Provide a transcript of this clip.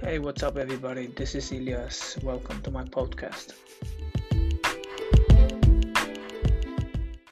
Hey, what's up, everybody? This is Elias. Welcome to my podcast.